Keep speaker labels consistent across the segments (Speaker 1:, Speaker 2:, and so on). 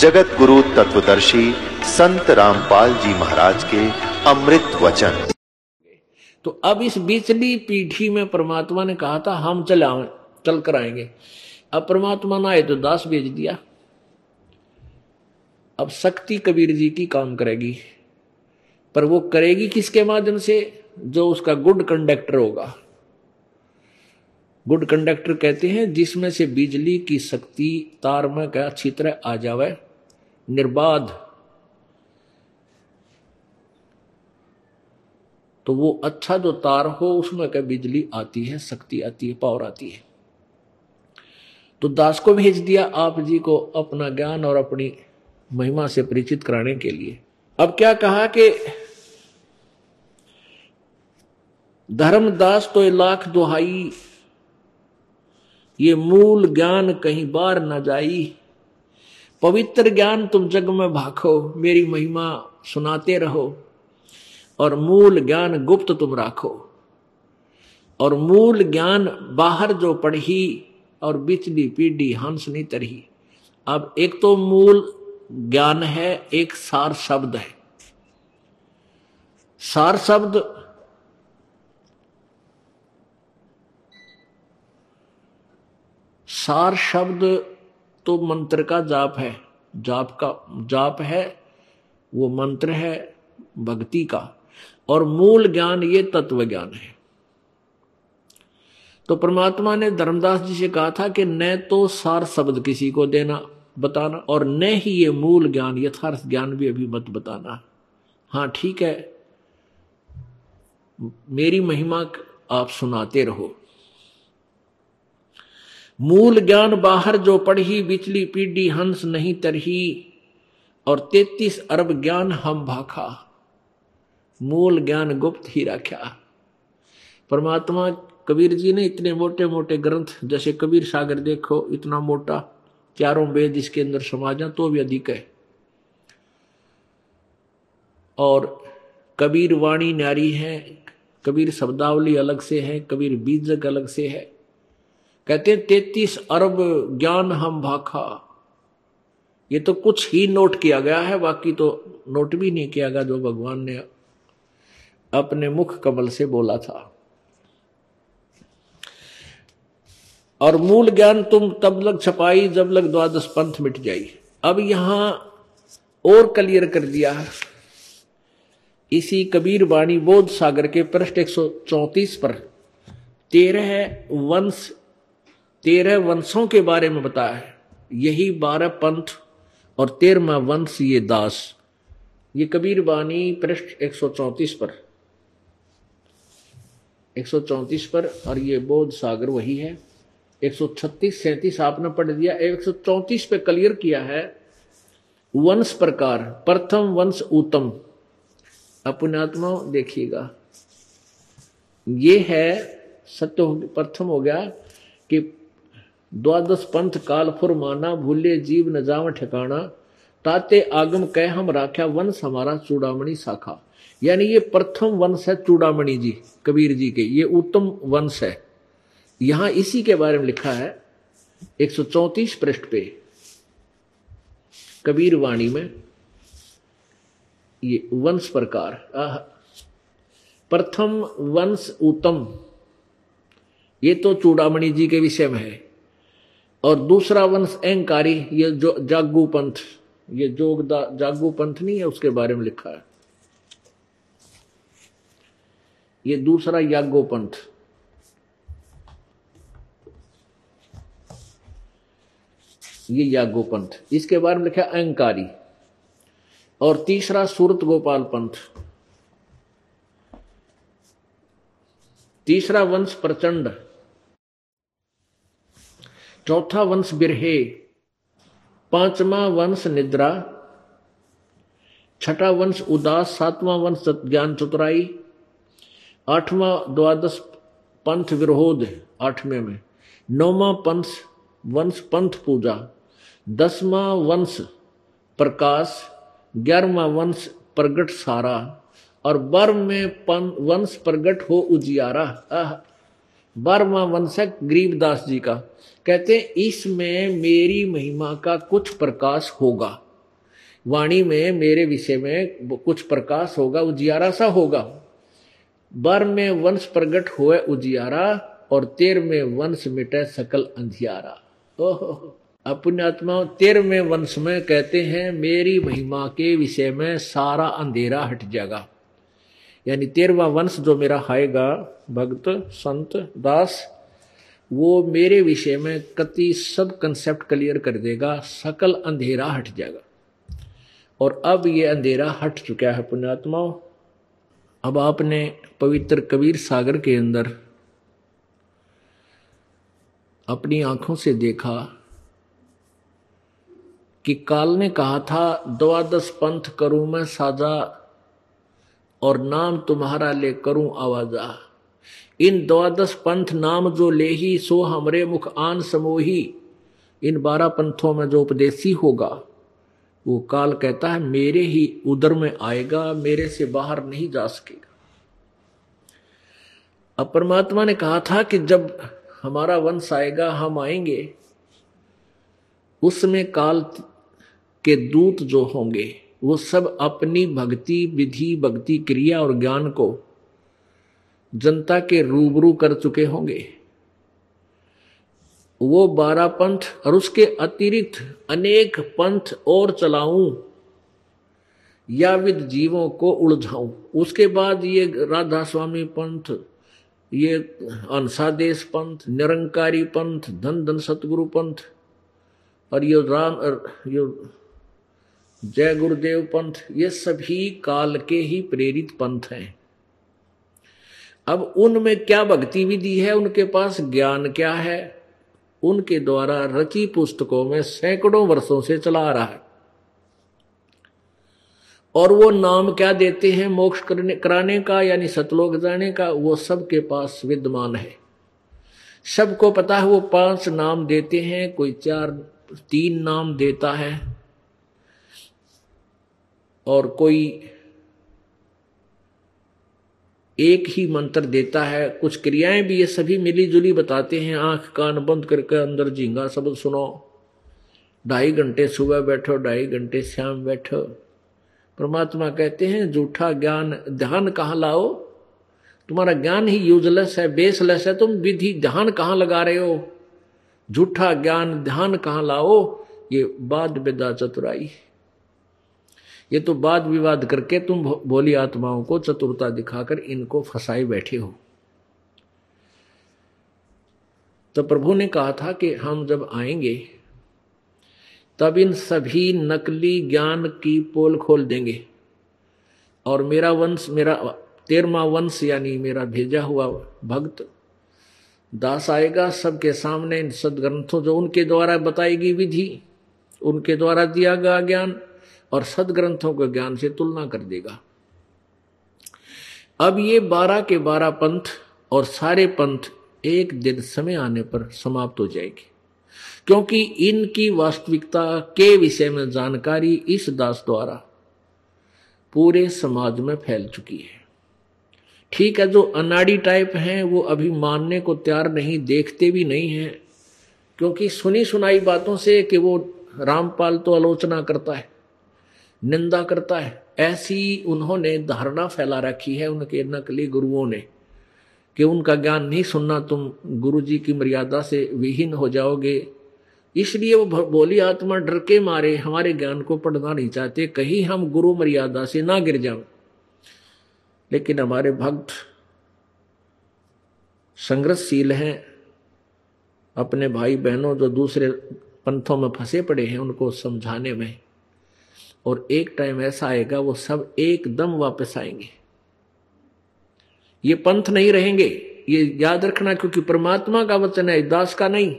Speaker 1: जगत गुरु तत्वदर्शी संत रामपाल जी महाराज के अमृत वचन।
Speaker 2: तो अब इस बीचली पीढ़ी में परमात्मा ने कहा था, हम चल चल कर आएँगे। अब परमात्मा ने आए तो दास भेज दिया। अब शक्ति कबीर जी की काम करेगी। पर वो करेगी किसके माध्यम से? जो उसका गुड कंडक्टर होगा। गुड कंडक्टर कहते हैं, जिसमें से बिजली की शक्ति, तार में क्या अच्छी तरह आ जावे। निर्बाध। तो वो अच्छा जो तार हो, उसमें क्या बिजली आती है, शक्ति आती है, पावर आती है। तो दास को भेज दिया आप जी को अपना ज्ञान और अपनी महिमा से परिचित कराने के लिए। अब क्या कहा कि धर्मदास तो लाख दुहाई, ये मूल ज्ञान कहीं बार न जाई। पवित्र ज्ञान तुम जग में भाखो मेरी महिमा सुनाते रहो, और मूल ज्ञान गुप्त तुम राखो। और मूल ज्ञान बाहर जो पढ़ी और बिचली पीढ़ी, हंस नहीं तरही। अब एक तो मूल ज्ञान है, एक सार शब्द है। सार शब्द सार शब्द तो मंत्र का जाप है। जाप का, जाप है, वो मंत्र है भक्ति का। और मूल ज्ञान ये तत्व ज्ञान है। तो परमात्मा ने धर्मदास जी से कहा था कि न तो सार शब्द किसी को देना, बताना, और न ही ये मूल ज्ञान, यथार्थ ज्ञान भी अभी मत बताना। हाँ ठीक है। मेरी महिमा आप सुनाते रहो। मूल ज्ञान बाहर जो पढ़ी बिचली पीढ़ी हंस नहीं तरही, और तैतीस अरब ज्ञान हम भाखा। मूल ज्ञान गुप्त ही रखा परमात्मा कबीर जी ने इतने मोटे मोटे ग्रंथ, जैसे कबीर सागर देखो, इतना मोटा, चारों वेद इसके अंदर समाजा तो भी अधिक है। और कबीर वाणी नारी है, कबीर शब्दावली अलग से है, कबीर बीजक अलग से है। कहते हैं, तैतीस अरब ज्ञान हम भाखा। ये तो कुछ ही नोट किया गया है, बाकी तो नोट भी नहीं किया गया जो भगवान ने अपने मुख कमल से बोला था। और मूल ज्ञान तुम तब लग छपाई जब लग द्वादश पंथ मिट जाई। अब यहाँ और क्लियर कर दिया है। इसी कबीर वाणी बोध सागर के पृष्ठ 134 पर, तेरह वंश तेरह वंशों के बारे में बताया है। यही बारह पंथ और तेरहवा वंश ये दास। ये कबीर बानी पृष्ठ 134 पर। 134 पर और ये बोध सागर वही है। 136 सैंतीस आपने पढ़ दिया 134 पे क्लियर किया है। वंश प्रकार। प्रथम वंश उत्तम। अपनात्मा देखिएगा। ये है, सत्य प्रथम हो गया कि द्वादश पंथ काल फुरमाना, भूले जीव न जाव ठिकाना ताते आगम कह हम राख्या वंश हमारा चूड़ामणि शाखा यानी ये प्रथम वंश है चूड़ामणि जी, कबीर जी के। ये उत्तम वंश है। यहाँ इसी के बारे में लिखा है 134 पृष्ठ पे। कबीर वाणी में ये वंश प्रकार प्रथम वंश उत्तम। ये तो चूड़ामणि जी के विषय में है। और दूसरा वंश अहंकारी ये जो जागू पंथ ये जोग जागू पंथ नहीं है, उसके बारे में लिखा है। ये दूसरा यागो पंथ ये यागो पंथ इसके बारे में लिखा अहंकारी। और तीसरा सूरत गोपाल पंथ। तीसरा वंश प्रचंड। चौथा वंश बिरहे, पांचवा वंश निद्रा, छठा वंश उदास, सातवां वंश ज्ञान चतुराई, आठवां द्वादश पंथ विरोध आठवें में, नौवा पंथ वंश पंथ पूजा, दसवां वंश प्रकाश, ग्यारहवा वंश प्रगट सारा और बारहवें वंश प्रगट हो उजियारा। बारहवा वंश है गरीबदास जी का। कहते इसमें मेरी महिमा का कुछ प्रकाश होगा। वाणी में, मेरे विषय में कुछ प्रकाश होगा, उजियारा सा होगा। बर में वंश प्रगट हुए उजियारा, और तेर में वंश मिटे सकल अंधियारा। ओहो पुण्यात्मा तेरहवें वंश में कहते हैं, मेरी महिमा के विषय में सारा अंधेरा हट जाएगा। यानी तेरवा वंश जो मेरा आएगा भक्त, संत, दास वो मेरे विषय में कति सब कंसेप्ट क्लियर कर देगा, सकल अंधेरा हट जाएगा। और अब ये अंधेरा हट चुका है पुण्यात्माओं अब आपने पवित्र कबीर सागर के अंदर अपनी आँखों से देखा कि काल ने कहा था, द्वादश पंथ करूँ मैं साजा और नाम तुम्हारा ले करूँ आवाजा। इन द्वादश पंथ नाम जो ले ही सो हमरे मुख आन समोही। इन बारह पंथों में जो उपदेशी होगा, वो काल कहता है, मेरे ही उदर में आएगा, मेरे से बाहर नहीं जा सकेगा। अब परमात्मा ने कहा था कि जब हमारा वंश आएगा, हम आएँगे, उसमें काल के दूत जो होंगे, वो सब अपनी भक्ति, विधि, भक्ति, क्रिया और ज्ञान को जनता के रूबरू कर चुके होंगे। वो बारह पंथ और उसके अतिरिक्त अनेक पंथ और चलाऊं या विद जीवों को उलझाऊं। उसके बाद ये राधा स्वामी पंथ, ये अंसादेश पंथ, निरंकारी पंथ, धन धन सतगुरु पंथ और ये राम ये जय गुरुदेव पंथ, ये सभी काल के ही प्रेरित पंथ हैं। अब उनमें क्या भक्ति विधि है? उनके पास ज्ञान क्या है? उनके द्वारा रची पुस्तकों में सैकड़ों वर्षों से चला रहा है। और वो नाम क्या देते हैं? मोक्ष करने कराने का, यानी सतलोक जाने का, वो सबके पास विद्यमान है। सबको पता है वो पाँच नाम देते हैं, कोई चार, तीन नाम देता है। और कोई एक ही मंत्र देता है, कुछ क्रियाएँ भी ये सभी मिली जुली बताते हैं। आँख, कान बंद करके अंदर झींगा शब्द सुनो। ढाई घंटे सुबह बैठो, ढाई घंटे शाम बैठो। परमात्मा कहते हैं, झूठा ज्ञान, ध्यान कहाँ लाओ? तुम्हारा ज्ञान ही यूजलेस है बेसलेस है। तुम विधि ध्यान कहाँ लगा रहे हो? झूठा ज्ञान, ध्यान कहाँ लाओ? ये बाद बेदा चतुराई ये तो वाद विवाद करके तुम बोली आत्माओं को चतुरता दिखाकर इनको फंसाए बैठे हो। तो प्रभु ने कहा था कि हम जब आएँगे, तब इन सभी नकली ज्ञान की पोल खोल देंगे और मेरा वंश, मेरा तेरवा वंश यानी मेरा भेजा हुआ भक्त दास आएगा, सबके सामने इन सदग्रंथों जो उनके द्वारा बताएगी विधि, उनके द्वारा दिया गया ज्ञान और सदग्रंथों के ज्ञान से तुलना कर देगा। अब ये बारह के बारह पंथ और सारे पंथ एक दिन समय आने पर समाप्त हो जाएगी, क्योंकि इनकी वास्तविकता के विषय में जानकारी इस दास द्वारा पूरे समाज में फैल चुकी है। ठीक है, जो अनाड़ी टाइप हैं, वो अभी मानने को तैयार नहीं, देखते भी नहीं हैं, क्योंकि सुनी सुनाई बातों से कि वो रामपाल तो आलोचना करता है। निंदा करता है। ऐसी उन्होंने धारणा फैला रखी है उनके नकली गुरुओं ने कि उनका ज्ञान नहीं सुनना तुम गुरु जी की मर्यादा से विहीन हो जाओगे। इसलिए वो बोली, आत्मा डर के मारे, हमारे ज्ञान को पढ़ना नहीं चाहते, कहीं हम गुरु मर्यादा से ना गिर जाओ लेकिन हमारे भक्त संघर्षशील हैं। अपने भाई बहनों जो दूसरे पंथों में फंसे पड़े हैं, उनको समझाने में और एक टाइम ऐसा आएगा, वो सब एकदम वापस आएँगे। ये पंथ नहीं रहेंगे। ये याद रखना, क्योंकि परमात्मा का वचन है, दास का नहीं।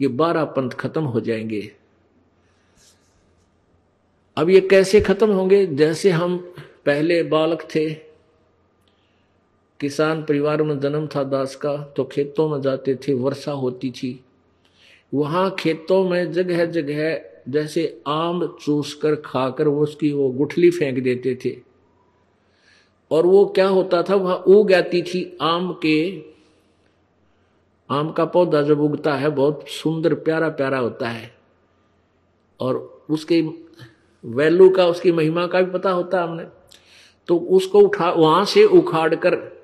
Speaker 2: ये बारह पंथ खत्म हो जाएँगे। अब ये कैसे खत्म होंगे? जैसे हम पहले बालक थे, किसान परिवार में जन्म था दास का तो खेतों में जाते थे, वर्षा होती थी। वहाँ खेतों में जगह जगह जैसे आम चूस कर खाकर वो उसकी वो गुठली फेंक देते थे। और वो क्या होता था, वह उग आती थी आम के। आम का पौधा जब उगता है, बहुत सुंदर प्यारा प्यारा होता है। और उसके वैल्यू का, उसकी महिमा का भी पता होता हमने। तो उसको उठा, वहाँ से उखाड़ कर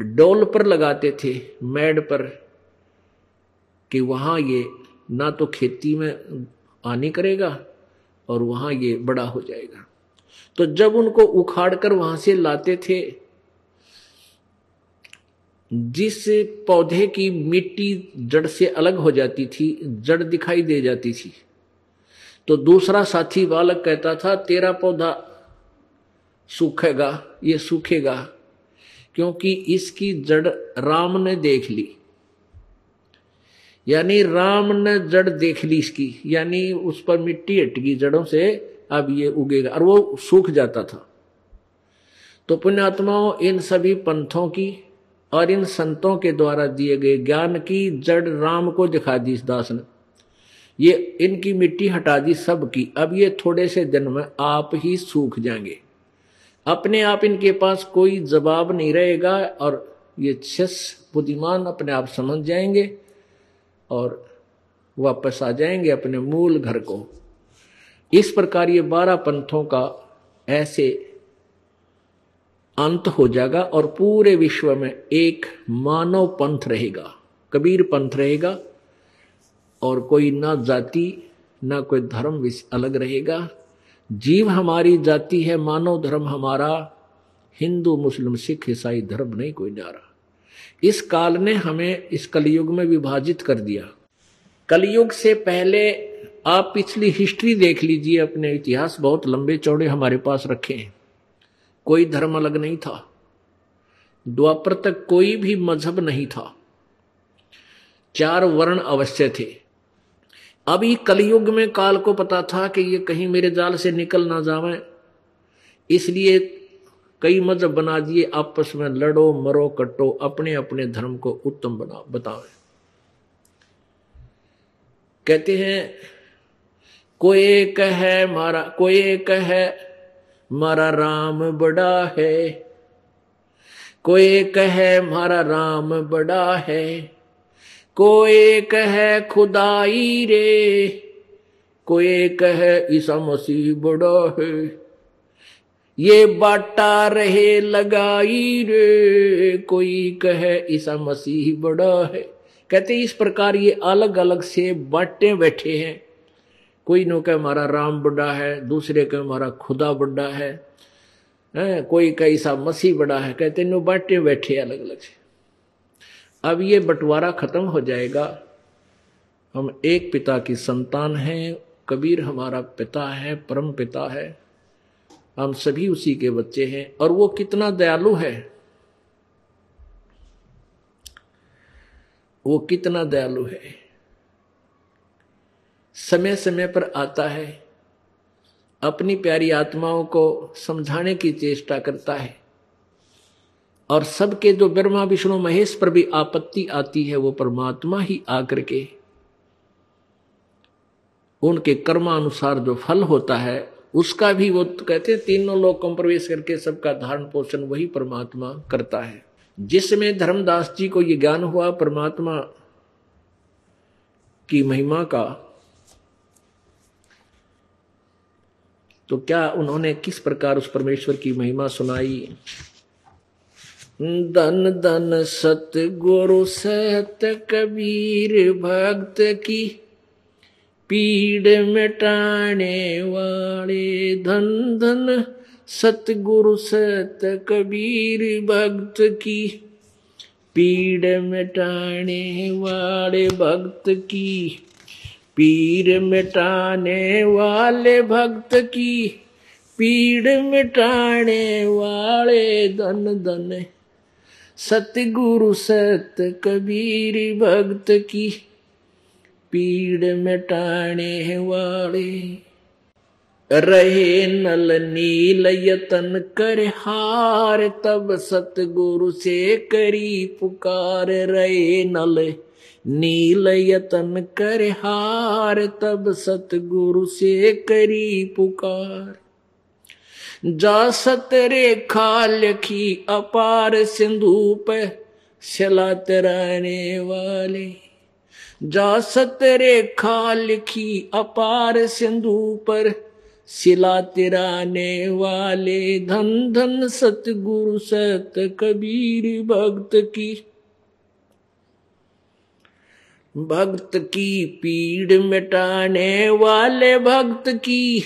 Speaker 2: डोल पर लगाते थे, मैड पर, कि वहाँ ये ना तो खेती में आनी करेगा और वहाँ ये बड़ा हो जाएगा। तो जब उनको उखाड़ कर वहाँ से लाते थे, जिस पौधे की मिट्टी जड़ से अलग हो जाती थी, जड़ दिखाई दे जाती थी तो दूसरा साथी बालक कहता था, तेरा पौधा सूखेगा, ये सूखेगा, क्योंकि इसकी जड़ राम ने देख ली। यानी राम ने जड़ देख ली इसकी, यानी उस पर मिट्टी हटगी जड़ों से अब ये उगेगा, और वो सूख जाता था। तो पुण्यात्माओं, इन सभी पंथों की और इन संतों के द्वारा दिए गए ज्ञान की जड़ राम को दिखा दी इस दास ने। ये इनकी मिट्टी हटा दी सबकी, अब ये थोड़े से दिन में आप ही सूख जाएँगे। अपने आप इनके पास कोई जवाब नहीं रहेगा और ये छस बुद्धिमान अपने आप समझ जाएँगे। और वापस आ जाएँगे अपने मूल घर को। इस प्रकार ये बारह पंथों का ऐसे अंत हो जाएगा और पूरे विश्व में एक मानव पंथ रहेगा, कबीर पंथ रहेगा और कोई ना जाति, ना कोई धर्म अलग रहेगा। जीव हमारी जाति है, मानव धर्म हमारा, हिंदू, मुस्लिम, सिख, ईसाई धर्म नहीं कोई जा रहा। इस काल ने हमें इस कलयुग में विभाजित कर दिया। कलयुग से पहले आप पिछली हिस्ट्री देख लीजिए, अपने इतिहास बहुत लंबे चौड़े हमारे पास रखे हैं। कोई धर्म अलग नहीं था। द्वापर तक कोई भी मज़हब नहीं था। चार वर्ण अवश्य थे। अभी कलयुग में काल को पता था कि ये कहीं मेरे जाल से निकल ना जावे। इसलिए कई मज़हब बना दिए, आपस में लड़ो, मरो, कटो अपने अपने धर्म को उत्तम बना बतावे कहते हैं, कोई एक है मारा, कोई एक है मारा राम बड़ा है। कोई एक है मारा राम बड़ा है। कोई एक है खुदाई रे। कोई एक है ईसा मसीह बड़ा है। ये बाटा रहे लगाई रे, कोई कहे ईसा मसीह बड़ा है। कहते इस प्रकार ये अलग अलग से बाटे बैठे हैं। कोई नो कह हमारा राम बड़ा है, दूसरे कह हमारा खुदा बड़ा है है, कोई कह ईसा मसीह बड़ा है। कहते नो, बाटे बैठे अलग अलग से। अब ये बंटवारा खत्म हो जाएगा। हम एक पिता की संतान हैं, कबीर हमारा पिता है, परम पिता है। हम सभी उसी के बच्चे हैं और वो कितना दयालु है। वो कितना दयालु है। समय समय पर आता है, अपनी प्यारी आत्माओं को समझाने की चेष्टा करता है और सबके जो ब्रह्मा, विष्णु, महेश पर भी आपत्ति आती है, वो परमात्मा ही आकर के उनके कर्मानुसार जो फल होता है उसका भी वो कहते हैं, तीनों लोग प्रवेश करके सबका धारण पोषण वही परमात्मा करता है। जिसमें धर्मदास जी को ये ज्ञान हुआ, परमात्मा की महिमा का तो क्या उन्होंने किस प्रकार उस परमेश्वर की महिमा सुनाई? धन धन सत गुरु सत कबीर, भक्त की पीड़ मिटाने वाले धन धन, सतगुरु सत कबीर भक्त की। पीड़ मिटाने वाले भक्त की पीर मिटाने वाले भक्त की। पीड़ मिटाने वाले धन धन, सतगुरु सत कबीर भक्त की। पीड़ मिटाने वाले रहे नल नील यतन कर हार, तब सतगुरु से करी पुकार। रहे नल नील यतन कर हार, तब सतगुरु से करी पुकार। जा सतरेखा लखी अपार सिंधु पे सलात रहने वाले। जा सत रेखा लिखी अपार सिंधु पर, सिला तिराने वाले धन धन सतगुरु सत कबीर भक्त की। भक्त की पीड़ मिटाने वाले भक्त की।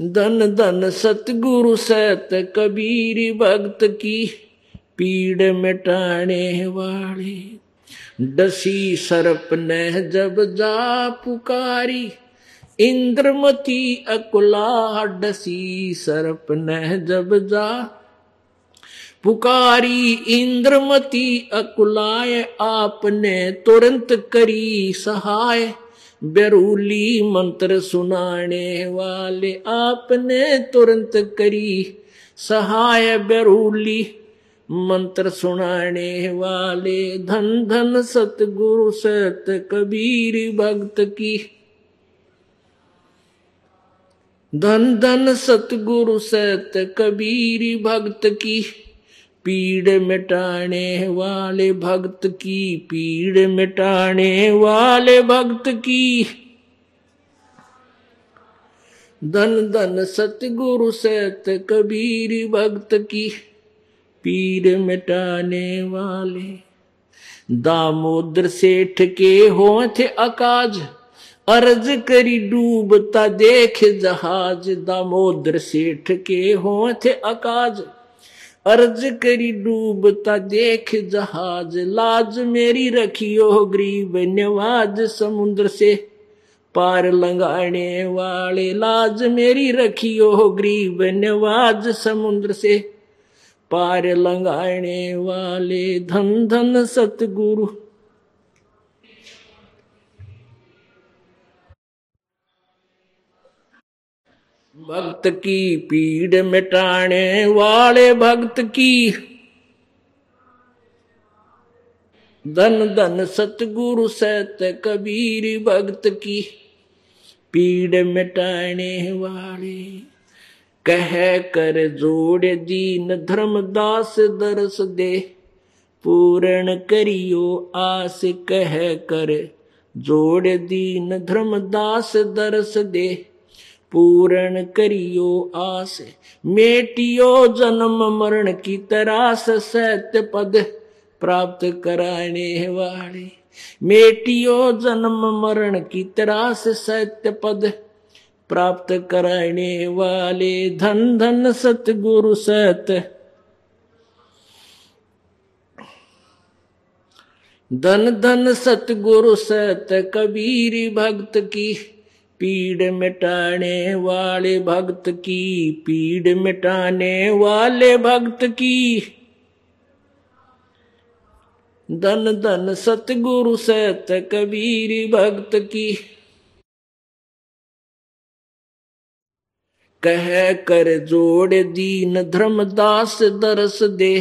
Speaker 2: धन धन सतगुरु सत कबीर भक्त की। पीड़ मिटाने वाले। डसी सरप ने जब जा पुकारी, इंद्रमती अकुला डसी सरप ने जब जा पुकारी, इंद्रमती अकुलाय आपने तुरंत करी सहाय। बेरूली मंत्र सुनाने वाले आपने तुरंत करी सहाय बेरूली। मंत्र सुनाने वाले धन धन सतगुरु सत कबीर भक्त की। धन धन सतगुरु सत कबीर भक्त की। पीड़ मिटाने वाले भक्त की, पीड़ मिटाने वाले भक्त की। धन धन सतगुरु सत कबीर भक्त की। पीर मिटाने वाले। दामोदर सेठ के हो थे अकाज, अर्ज़ करी डूबता देख जहाज़। दामोदर सेठ के हो थे अकाज, अर्ज़ करी डूबता देख जहाज़। लाज मेरी रखियो गरीब नवाज़ समुद्र से, पार लंगाने वाले। लाज मेरी रखियो गरीब नवाज़ समुद्र से। पार लंगाने वाले धन धन सतगुरु। भक्त की पीड़ मिटाने वाले भक्त की। धन धन सतगुरु सत कबीर भक्त की। पीड़ मिटाने वाले कह कर जोड़ दीन धर्मदास दरस दे। पूर्ण करियो आस कह कर जोड़ दीन धर्मदास दरस दे। पूर्ण करियो आस, मेटियो जन्म मरण की तरास सत्य पद। प्राप्त कराने वाले, मेटियो जन्म मरण की तरास सत्य पद। प्राप्त कराने वाले धन धन सतगुरु सत। धन धन सतगुरु सत, कबीर भक्त की पीड़ मिटाने वाले भक्त की पीड़ मिटाने वाले भक्त की। धन धन सतगुरु सत, कबीर भक्त की कह कर जोड़ दीन धर्मदास दरस दे।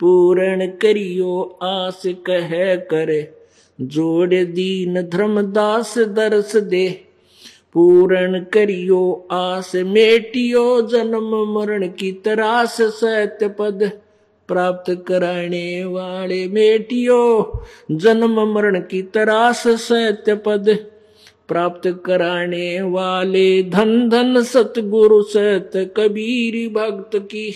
Speaker 2: पूर्ण करियो आस कह कर जोड़ दीन धर्मदास दरस दे। पूर्ण करियो आस मेटियो जन्म मरण की तरास सत्य पद। प्राप्त कराने वाले मेटियो जन्म मरण की तरास सत्य पद। प्राप्त कराने वाले धन धन सतगुरु सत कबीर भक्त की,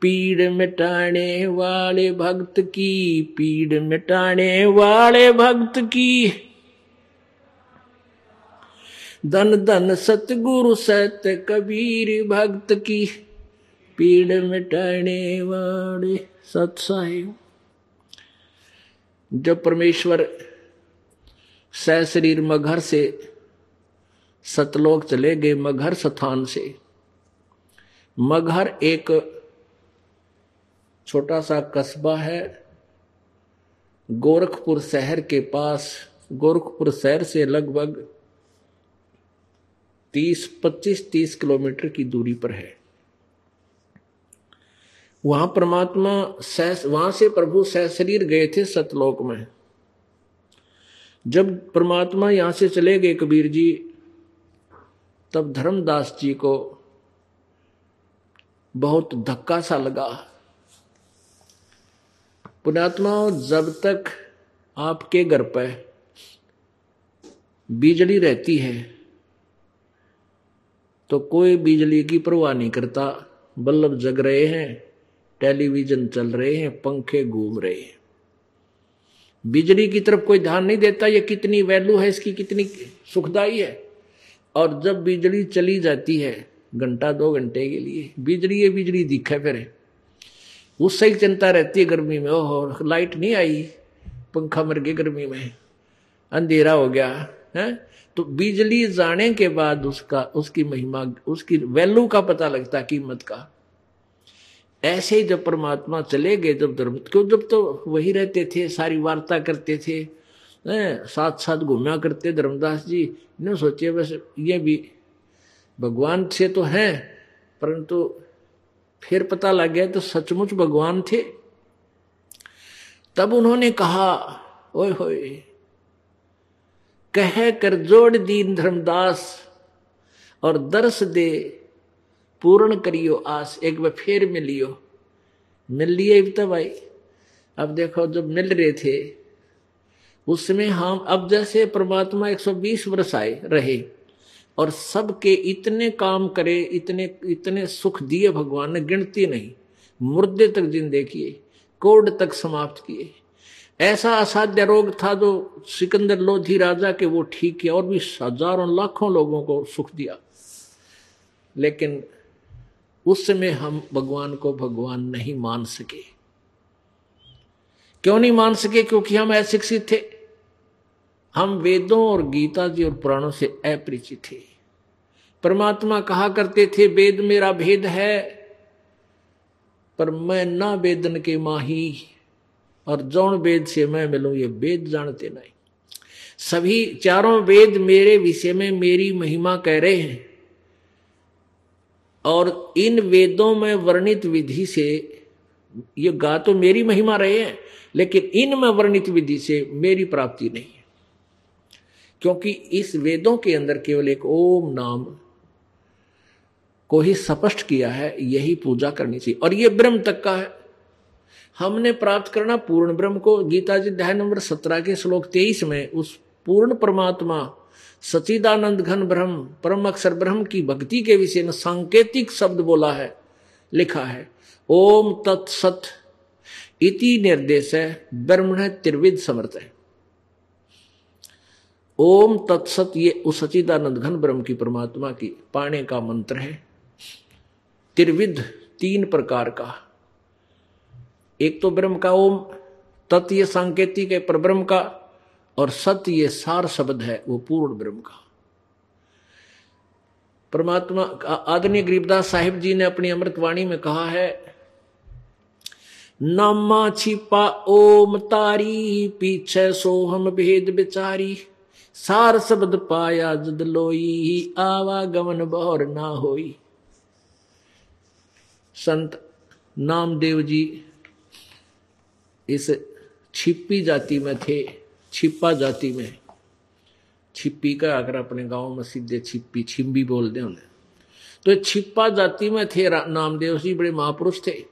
Speaker 2: पीड़ मिटाने वाले भक्त की, पीड़ मिटाने वाले भक्त की। धन धन सतगुरु सत कबीर भक्त की, पीड़ मिटाने वाले सत्साहिब जब परमेश्वर सशरीर मघर से, सतलोक चले गए मघर स्थान से। मघर एक छोटा सा कस्बा है। गोरखपुर शहर के पास, गोरखपुर शहर से लगभग तीस, पच्चीस, तीस किलोमीटर की दूरी पर है। वहाँ परमात्मा सह वहाँ से प्रभु सह शरीर गए थे सतलोक में। जब परमात्मा यहाँ से चले गए कबीर जी, तब धर्मदास जी को बहुत धक्का सा लगा। पुणात्मा जब तक आपके घर पर बिजली रहती है तो कोई बिजली की परवाह नहीं करता। बल्ब जग रहे हैं, टेलीविज़न चल रहे हैं, पंखे घूम रहे हैं। बिजली की तरफ़ कोई ध्यान नहीं देता ये कितनी वैल्यू है, इसकी कितनी सुखदाई है। और जब बिजली चली जाती है, घंटा दो घंटे के लिए, बिजली ये बिजली दिखे फिर उससे ही चिंता रहती है गर्मी में, ओहो, लाइट नहीं आई, पंखा मर गया गर्मी में, अंधेरा हो गया, है? तो बिजली जाने के बाद उसका, उसकी महिमा, उसकी वैल्यू का पता लगता कीमत का। ऐसे ही जब परमात्मा चले गए, जब धर्म, क्यों जब तो वही रहते थे, सारी वार्ता करते थे साथ साथ घूमया करते धर्मदास जी, ने सोचे बस ये भी, भगवान से तो हैं, परंतु फिर पता लग गया तो सचमुच भगवान थे। तब उन्होंने कहा, ओए होए, कह कर जोड़ दीन धर्मदास और दर्श दे पूर्ण करियो आस, एक बार फिर मिलियो। मिल लिए तब भाई। अब देखो, जब मिल रहे थे उसमें हम, अब जैसे परमात्मा 120 वर्ष आए रहे, और सबके इतने काम करे, इतने इतने सुख दिए भगवान ने, गिनती नहीं, मुर्दे तक जिंदे किए, कोड तक समाप्त किए। ऐसा असाध्य रोग था जो सिकंदर लोधी राजा के, वो ठीक किया, और भी हज़ारों लाखों लोगों को सुख दिया। लेकिन उस समय हम भगवान को भगवान नहीं मान सके। क्यों नहीं मान सके? क्योंकि हम अशिक्षित थे। हम वेदों और गीता जी और पुराणों से अपरिचित थे। परमात्मा कहा करते थे, वेद मेरा भेद है, पर मैं ना वेदन के माही, और जौन वेद से मैं मिलूं, ये वेद जानते नहीं। सभी चारों वेद मेरे विषय में मेरी महिमा कह रहे हैं। और इन वेदों में वर्णित विधि से, ये गा तो मेरी महिमा रहे हैं, लेकिन इन में वर्णित विधि से मेरी प्राप्ति नहीं है। क्योंकि इस वेदों के अंदर केवल एक ओम नाम को ही स्पष्ट किया है, यही पूजा करनी चाहिए। और ये ब्रह्म तक का है। हमने प्राप्त करना पूर्ण ब्रह्म को, गीता जी अध्याय नंबर सत्रह के श्लोक तेईस में, उस पूर्ण परमात्मा सचिदानंद घन ब्रह्म, परम अक्षर ब्रह्म की भक्ति के विषय में सांकेतिक शब्द बोला है, लिखा है, ओम तत्सत इति निर्देश है ब्रह्म त्रिविद समर्थ है। ओम तत्सत ये उस सचिदानंद घन ब्रह्म की परमात्मा की पाने का मंत्र है। त्रिविध तीन प्रकार का। एक तो ब्रह्म का ओम, तत् सांकेतिक है, पर ब्रह्म का और सत्य ये सार शब्द है, वो पूर्ण ब्रह्म का। परमात्मा आदरणीय गरीबदास साहिब जी ने अपनी अमृतवाणी में कहा है, नामा छिपा ओम तारी, पीछे सोहम भेद बिचारी। सार शब्द पाया जद लोई, आवागमन बौर ना होई। संत नामदेव जी, इस छिपी जाति में थे। छिपा जाति में। छिप्पी का अगर अपने गाँव में सीधे छिप्पी छिम्बी बोल दे उन्हें। तो छिप्पा जाति में थे नामदेव जी बड़े महापुरुष थे।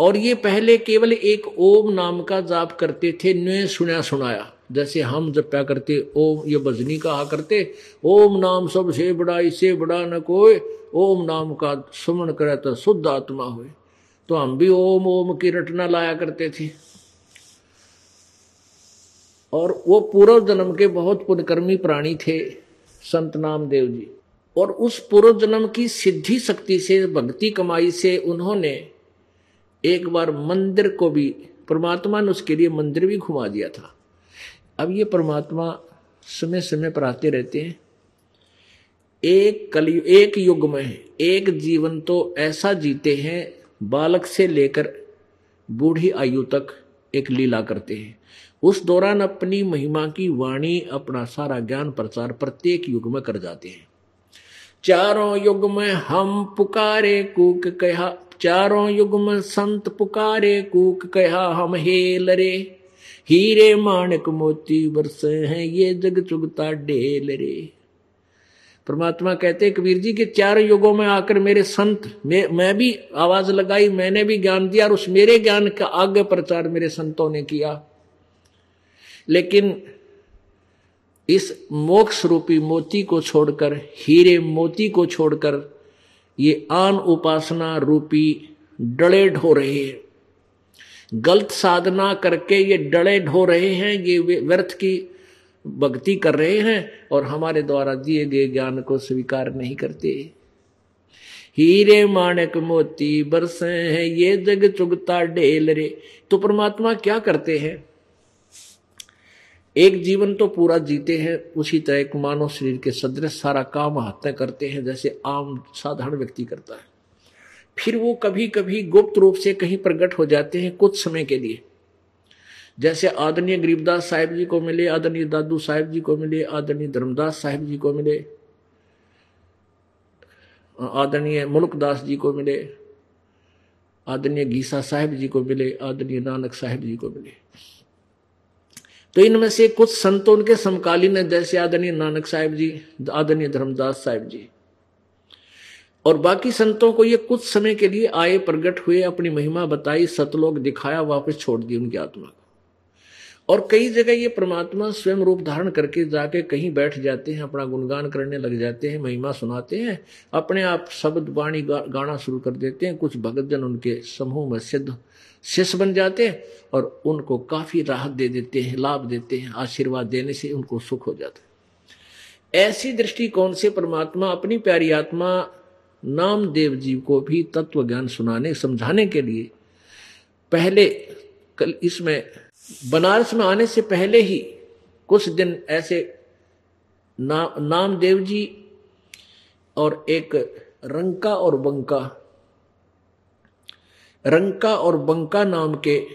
Speaker 2: और ये पहले केवल एक ओम नाम का जाप करते थे, न्य सुना सुनाया। जैसे हम जब क्या करते, ओम, ये बजनी कहा करते, ओम नाम सबसे बड़ा इससे बड़ा न कोई, ओम नाम का सुमन करे तो शुद्ध आत्मा हुए तो हम भी ओम ओम की रटना लाया करते थे। और वो पूर्व जन्म के बहुत पुण्यकर्मी प्राणी थे, संत नामदेव जी। और उस पूर्व जन्म की सिद्धि शक्ति से, भक्ति कमाई से उन्होंने एक बार मंदिर को भी, परमात्मा ने उसके लिए मंदिर भी घुमा दिया था। अब ये परमात्मा समय समय पर आते रहते हैं। एक कलयुग एक युग में, एक जीवन तो ऐसा जीते हैं, बालक से लेकर बूढ़ी आयु तक एक लीला करते हैं। उस दौरान अपनी महिमा की वाणी अपना सारा ज्ञान प्रचार प्रत्येक युग में कर जाते हैं। चारों युग में हम पुकारे कूक कहा चारों युग में संत पुकारे कूक कहा हम हेल रे हीरे माणक मोती बरसे हैं ये जग चुगता डेल रे। परमात्मा कहते हैं कबीर जी के चार युगों में आकर मेरे संत मैं, मैं भी आवाज़ लगाई मैंने भी ज्ञान दिया और उस मेरे ज्ञान का आगे प्रचार मेरे संतों ने किया। लेकिन इस मोक्ष रूपी मोती को छोड़कर, हीरे मोती को छोड़कर, ये आन उपासना रूपी डड़े ढो रहे हैं। गलत साधना करके ये डड़े ढो रहे हैं, ये व्यर्थ की भक्ति कर रहे हैं और हमारे द्वारा दिए गए ज्ञान को स्वीकार नहीं करते। हीरे माणक मोती बरसे हैं, ये जग चुगता डेल रे। तो परमात्मा क्या करते हैं? एक जीवन तो पूरा जीते हैं, उसी तरह एक मानव शरीर के सदृश सारा काम हाथ करते हैं, जैसे आम साधारण व्यक्ति करता है। फिर वो कभी कभी गुप्त रूप से कहीं प्रकट हो जाते हैं कुछ समय के लिए। जैसे आदरणीय गरीबदास साहिब जी को मिले, आदरणीय दादू साहिब जी को मिले, आदरणीय धर्मदास साहिब जी को मिले, आदरणीय मुल्कदास जी को मिले, आदरणीय गीसा साहिब जी को मिले, आदरणीय नानक साहिब जी को मिले। तो इनमें से कुछ संतों के समकालीन है जैसे आदरणीय नानक साहिब जी आदरणीय धर्मदास साहिब जी। और बाकी संतों को ये कुछ समय के लिए आए प्रकट हुए अपनी महिमा बताई सतलोक दिखाया वापस छोड़ दी उनकी आत्मा को। और कई जगह ये परमात्मा स्वयं रूप धारण करके जाके कहीं बैठ जाते हैं अपना गुणगान करने लग जाते हैं महिमा सुनाते हैं अपने आप शब्द वाणी गा, गाना शुरू कर देते हैं कुछ भगत जन उनके समूह में सिद्ध शिष्य बन जाते हैं और उनको काफ़ी राहत दे देते हैं लाभ देते हैं आशीर्वाद देने से उनको सुख हो जाता है। ऐसी दृष्टिकोण से परमात्मा अपनी प्यारी आत्मा नामदेव जी को भी तत्व ज्ञान सुनाने समझाने के लिए पहले कल इसमें बनारस में आने से पहले ही कुछ दिन ऐसे ना, नामदेव जी और एक रंका और बंका रंका और बंका नाम के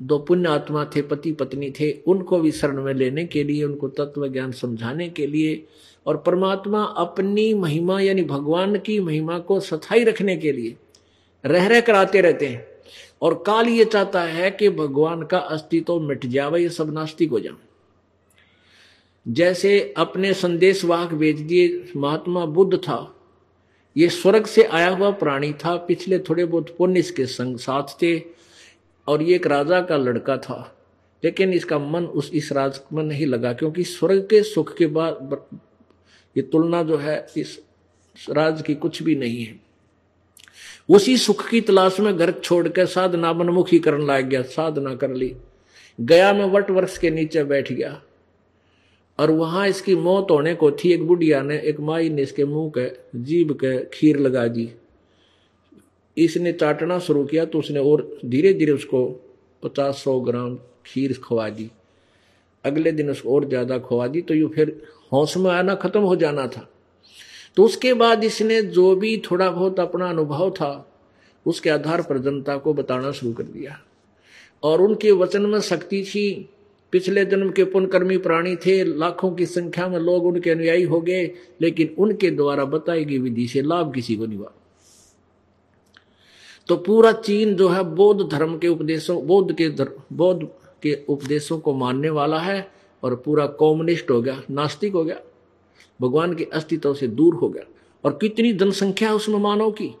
Speaker 2: दो पुण्य आत्मा थे, पति पत्नी थे, उनको भी शरण में लेने के लिए, उनको तत्व ज्ञान समझाने के लिए और परमात्मा अपनी महिमा यानी भगवान की महिमा को सथाई रखने के लिए रह रह कर आते रहते हैं। और काल ये चाहता है कि भगवान का अस्तित्व मिट जावे, ये सब नास्तिक हो जाए। जैसे अपने संदेश वाहक भेज दिए, महात्मा बुद्ध था ये स्वर्ग से आया हुआ प्राणी था। पिछले थोड़े बहुत पुण्य इसके संग साथ थे और ये एक राजा का लड़का था। लेकिन इसका मन उस, इस राज में नहीं लगा, क्योंकि स्वर्ग के सुख के बाद ये तुलना जो है, इस राज की कुछ भी नहीं है। उसी सुख की तलाश में घर छोड़कर साधना मनमुखी करने लग गया, साधना कर ली। गया में वट वर्ष के नीचे बैठ गया। और वहाँ इसकी मौत होने को थी एक बुढ़िया ने, एक माई ने इसके मुँह के, जीभ के खीर लगा दी। इसने चाटना शुरू किया तो उसने और धीरे धीरे उसको पचास सौ ग्राम खीर खवा दी। अगले दिन उसको और ज़्यादा खवा दी तो ये फिर हौस में आना खत्म हो जाना था। तो उसके बाद इसने जो भी थोड़ा बहुत अपना अनुभव था, उसके आधार पर जनता को बताना शुरू कर दिया। और उनके वचन में शक्ति थी पिछले जन्म के पुनकर्मी प्राणी थे, लाखों की संख्या में लोग उनके अनुयायी हो गए, लेकिन उनके द्वारा बताई गई विधि से लाभ किसी को नहीं हुआ। तो पूरा चीन जो है, बौद्ध धर्म के उपदेशों, बौद्ध के बौद्ध के उपदेशों को मानने वाला है, और पूरा कॉम्युनिस्ट हो गया, नास्तिक हो गया, भगवान के अस्तित्व से दूर हो गया। और कितनी जनसंख्या उसमें मानव की?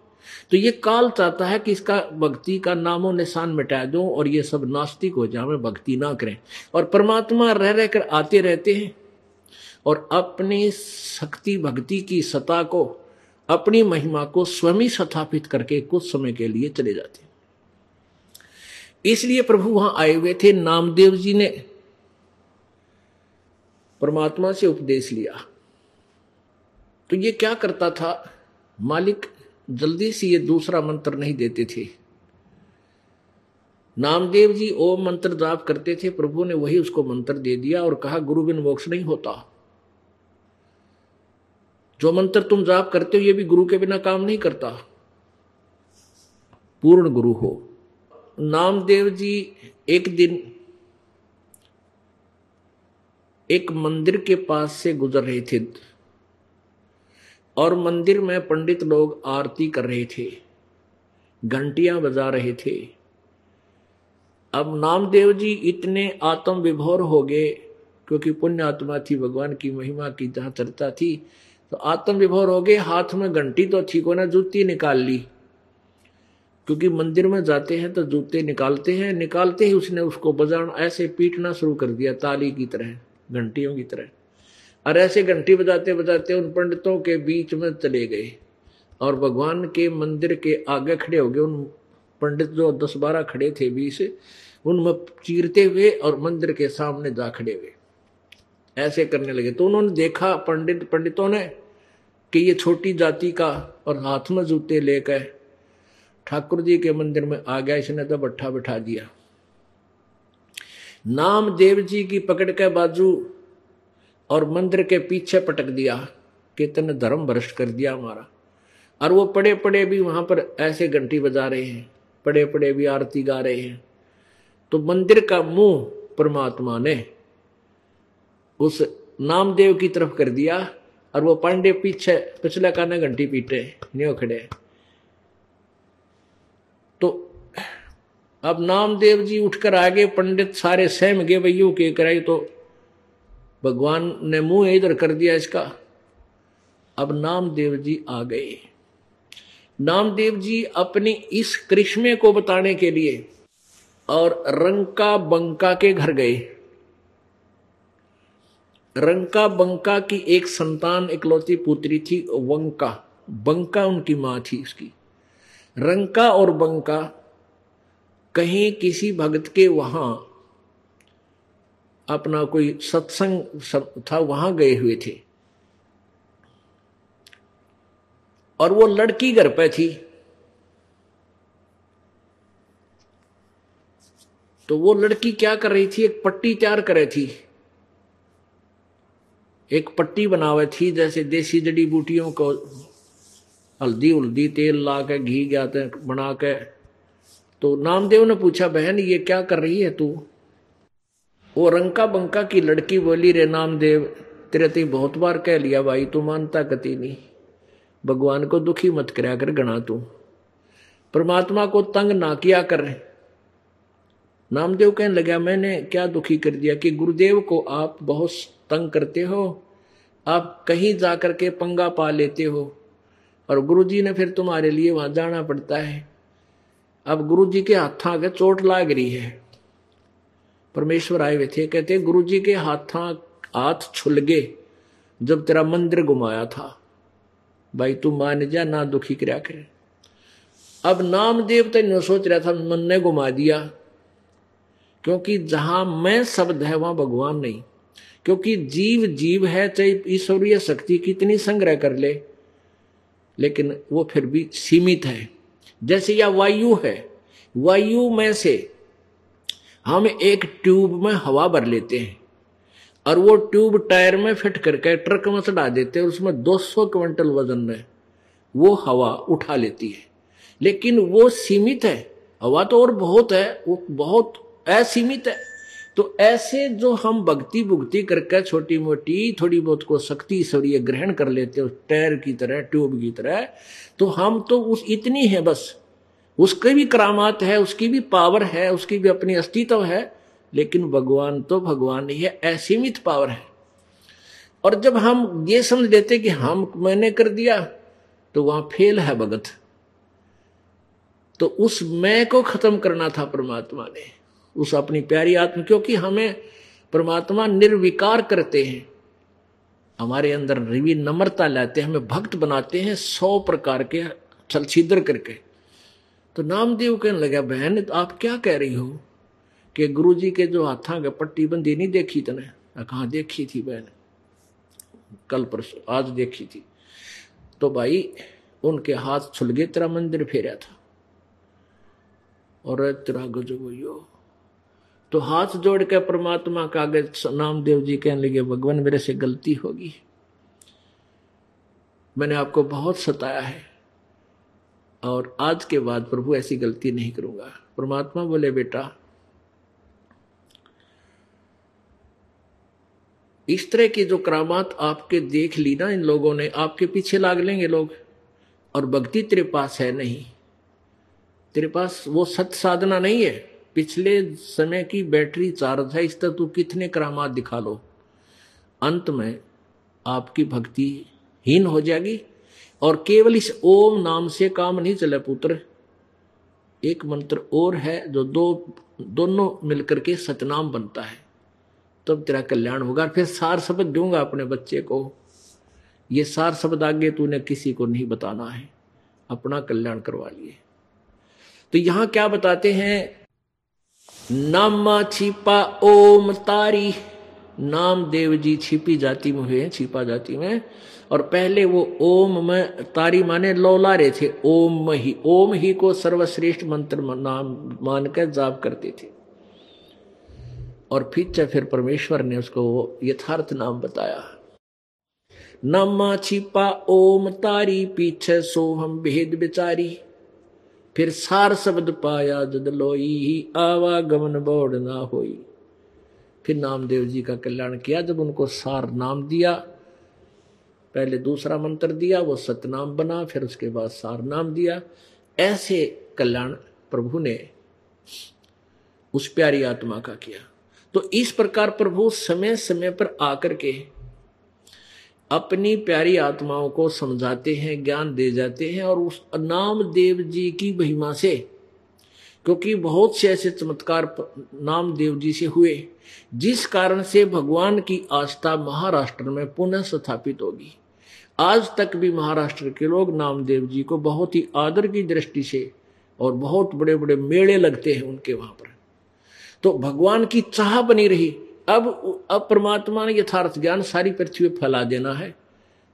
Speaker 2: तो ये काल चाहता है कि इसका भक्ति का नामो निशान मिटा दो और ये सब नास्तिक हो जाए भक्ति ना करें। और परमात्मा रह रह कर आते रहते हैं और अपनी शक्ति, भक्ति की सता को, अपनी महिमा को स्वयं स्थापित करके कुछ समय के लिए चले जाते हैं। इसलिए प्रभु वहाँ आए हुए थे, नामदेव जी ने परमात्मा से उपदेश लिया। तो ये क्या करता था? मालिक जल्दी से ये दूसरा मंत्र नहीं देते थे। नामदेव जी ओम मंत्र जाप करते थे, प्रभु ने वही उसको मंत्र दे दिया और कहा, गुरु बिन मोक्ष नहीं होता। जो मंत्र तुम जाप करते हो, ये भी गुरु के बिना काम नहीं करता। पूर्ण गुरु हो। नामदेव जी एक दिन एक मंदिर के पास से गुजर रहे थे। और मंदिर में पंडित लोग आरती कर रहे थे, घंटियाँ बजा रहे थे। अब नामदेव जी इतने आत्म विभोर हो गए, क्योंकि पुण्य आत्मा थी, भगवान की महिमा की जहाँ चर्चा थी तो आत्म विभोर हो गए। हाथ में घंटी तो थी को ना जूती निकाल ली। क्योंकि मंदिर में जाते हैं तो जूते निकालते हैं, निकालते ही उसने उसको बजाना, ऐसे पीटना शुरू कर दिया, ताली की तरह, घंटियों की तरह। और ऐसे घंटी बजाते बजाते उन पंडितों के बीच में चले गए और भगवान के मंदिर के आगे खड़े हो गए। उन पंडित जो दस बारह खड़े थे बीस उनमें चीरते हुए और मंदिर के सामने जा खड़े हुए। ऐसे करने लगे। तो उन्होंने देखा पंडित, पंडितों ने कि ये छोटी जाति का और हाथ में जूते लेकर ठाकुर जी के मंदिर में आ गया। इसने तो बट्ठा बिठा दिया। नाम देव जी की पकड़ के बाजू और मंदिर के पीछे पटक दिया कि तेने धर्म भ्रष्ट कर दिया हमारा। और वो पड़े पड़े भी वहाँ पर ऐसे घंटी बजा रहे हैं पड़े पड़े भी आरती गा रहे हैं। तो मंदिर का मुँह परमात्मा ने उस नामदेव की तरफ़ कर दिया और वो पांडे पीछे, पिछले काने घंटी पीटे, न्यो खड़े। तो अब नामदेव जी उठकर आगे, पंडित सारे सहम गए भैया के कराई तो भगवान ने मुँह इधर कर दिया इसका। अब नामदेव जी आ गए। नामदेव जी अपनी इस करिश्मे को बताने के लिए और रंका बंका के घर गए। रंका बंका की एक संतान, इकलौती पुत्री थी, वंका। बंका उनकी माँ थी उसकी। रंका और बंका कहीं किसी भक्त के वहाँ अपना कोई सत्संग था, वहाँ गए हुए थे। और वो लड़की घर पे थी। तो वो लड़की क्या कर रही थी? एक पट्टी तैयार कर रही थी। एक पट्टी बनावे थी, जैसे देसी जड़ी बूटियों को हल्दी उल्दी, तेल ला के घी जाते बना के। तो नामदेव ने पूछा, बहन, ये क्या कर रही है तू? वो रंका बंका की लड़की बोली, रे नामदेव, तेरे ती बहुत बार कह लिया भाई, तू मानता कति नहीं। भगवान को दुखी मत कराया कर गणा तू। परमात्मा को तंग ना किया कर। नामदेव कहने लगा मैंने क्या दुखी कर दिया कि गुरुदेव को आप बहुत तंग करते हो? आप कहीं जाकर के पंगा पा लेते हो और गुरुजी ने फिर तुम्हारे लिए वहाँ जाना पड़ता है। अब गुरुजी के हाथ आगे चोट लाग रही है। परमेश्वर आए हुए थे। कहते, गुरु जी के हाथा हाथ छुल गए, जब तेरा मंदिर घुमाया था। भाई, तू मान जा, ना दुखी कराया करे। अब नामदेव तो सोच रहा था, मन ने घुमा दिया, क्योंकि जहाँ मैं शब्द है, वहाँ भगवान नहीं। क्योंकि जीव जीव है, चाहे ईश्वरीय शक्ति कितनी संग्रह कर ले, लेकिन वो फिर भी सीमित है। जैसे या वायु है, वायु में से हम एक ट्यूब में हवा भर लेते हैं और वो ट्यूब टायर में फिट करके ट्रक में चढ़ा देते हैं, उसमें 200 क्विंटल वज़न में वो हवा उठा लेती है। लेकिन वो सीमित है, हवा तो और बहुत है, वो बहुत असीमित है। तो ऐसे जो हम भक्ति भुक्ति करके छोटी मोटी थोड़ी बहुत को शक्ति ईश्वरीय ग्रहण कर लेते हैं टायर की तरह, ट्यूब की तरह तो हम तो उस इतनी है बस। उसकी भी करामात है, उसकी भी पावर है, उसकी भी अपनी अस्तित्व है, लेकिन भगवान तो भगवान ही है, असीमित पावर है। और जब हम ये समझ लेते कि हम मैंने कर दिया तो वहाँ फेल है भगत। तो उस मैं को खत्म करना था परमात्मा ने। उस अपनी प्यारी आत्मा, क्योंकि हमें परमात्मा निर्विकार करते हैं। हमारे अंदर रिवी नम्रता लाते हैं, हमें भक्त बनाते हैं, सौ प्रकार के छल छिद्र करके। तो नामदेव कहने लगा, बहन तो आप क्या कह रही हो? कि गुरु जी के जो हाथा के पट्टी बंदी नहीं देखी तने? कहा देखी थी बहन। कल परसों, आज देखी थी। तो भाई, उनके हाथ छुल गए तेरा मंदिर फेरा था। और तेरा गजब यो तो हाथ जोड़ के परमात्मा का आगे नामदेव जी कहने लगे, भगवान, मेरे से गलती होगी। मैंने आपको बहुत सताया है। और आज के बाद प्रभु ऐसी गलती नहीं करूँगा। परमात्मा बोले, बेटा, इस तरह की जो करामात आपके देख ली ना इन लोगों ने, आपके पीछे लाग लेंगे लोग। और भक्ति तेरे पास है नहीं। तेरे पास वो सत साधना नहीं है। पिछले समय की बैटरी चार्ज है इस तरह तू कितने करामात दिखा लो। अंत में आपकी भक्ति हीन हो जाएगी। और केवल इस ओम नाम से काम नहीं चले पुत्र। एक मंत्र और है जो दो, दोनों मिलकर के सतनाम बनता है। तब तेरा कल्याण होगा फिर सार शब्द दूँगा अपने बच्चे को। ये सार शब्द आगे तूने किसी को नहीं बताना है। अपना कल्याण करवा लिए। तो यहाँ क्या बताते हैं? नामा छिपा ओम तारी। नाम देव जी छिपी जाति में हुए छिपा जाति में। और पहले वो ओम में तारी माने लौलारे थे। ओम ही ओम ही को सर्वश्रेष्ठ मंत्र नाम मानकर जाप करते थे। और फिर फिर परमेश्वर ने उसको वो यथार्थ नाम बताया। नामा छिपा ओम तारी पीछे सो हम भेद बिचारी। फिर सार शब्द पाया जद लोई ही, आवागमन बोड़ ना होई। फिर नामदेव जी का कल्याण किया जब उनको सार नाम दिया। पहले दूसरा मंत्र दिया, वो सतनाम बना, फिर उसके बाद सार नाम दिया। ऐसे कल्याण प्रभु ने उस प्यारी आत्मा का किया। तो इस प्रकार प्रभु समय समय पर आकर के अपनी प्यारी आत्माओं को समझाते हैं, ज्ञान दे जाते हैं और उस नाम देव जी की महिमा से, क्योंकि बहुत से ऐसे चमत्कार नामदेव जी से हुए, जिस कारण से भगवान की आस्था महाराष्ट्र में पुनः स्थापित होगी। आज तक भी महाराष्ट्र के लोग नामदेव जी को बहुत ही आदर की दृष्टि से और बहुत बड़े बड़े मेले लगते हैं उनके वहाँ पर। तो भगवान की चाह बनी रही। अब अब परमात्मा ने यथार्थ ज्ञान सारी पृथ्वी फैला देना है।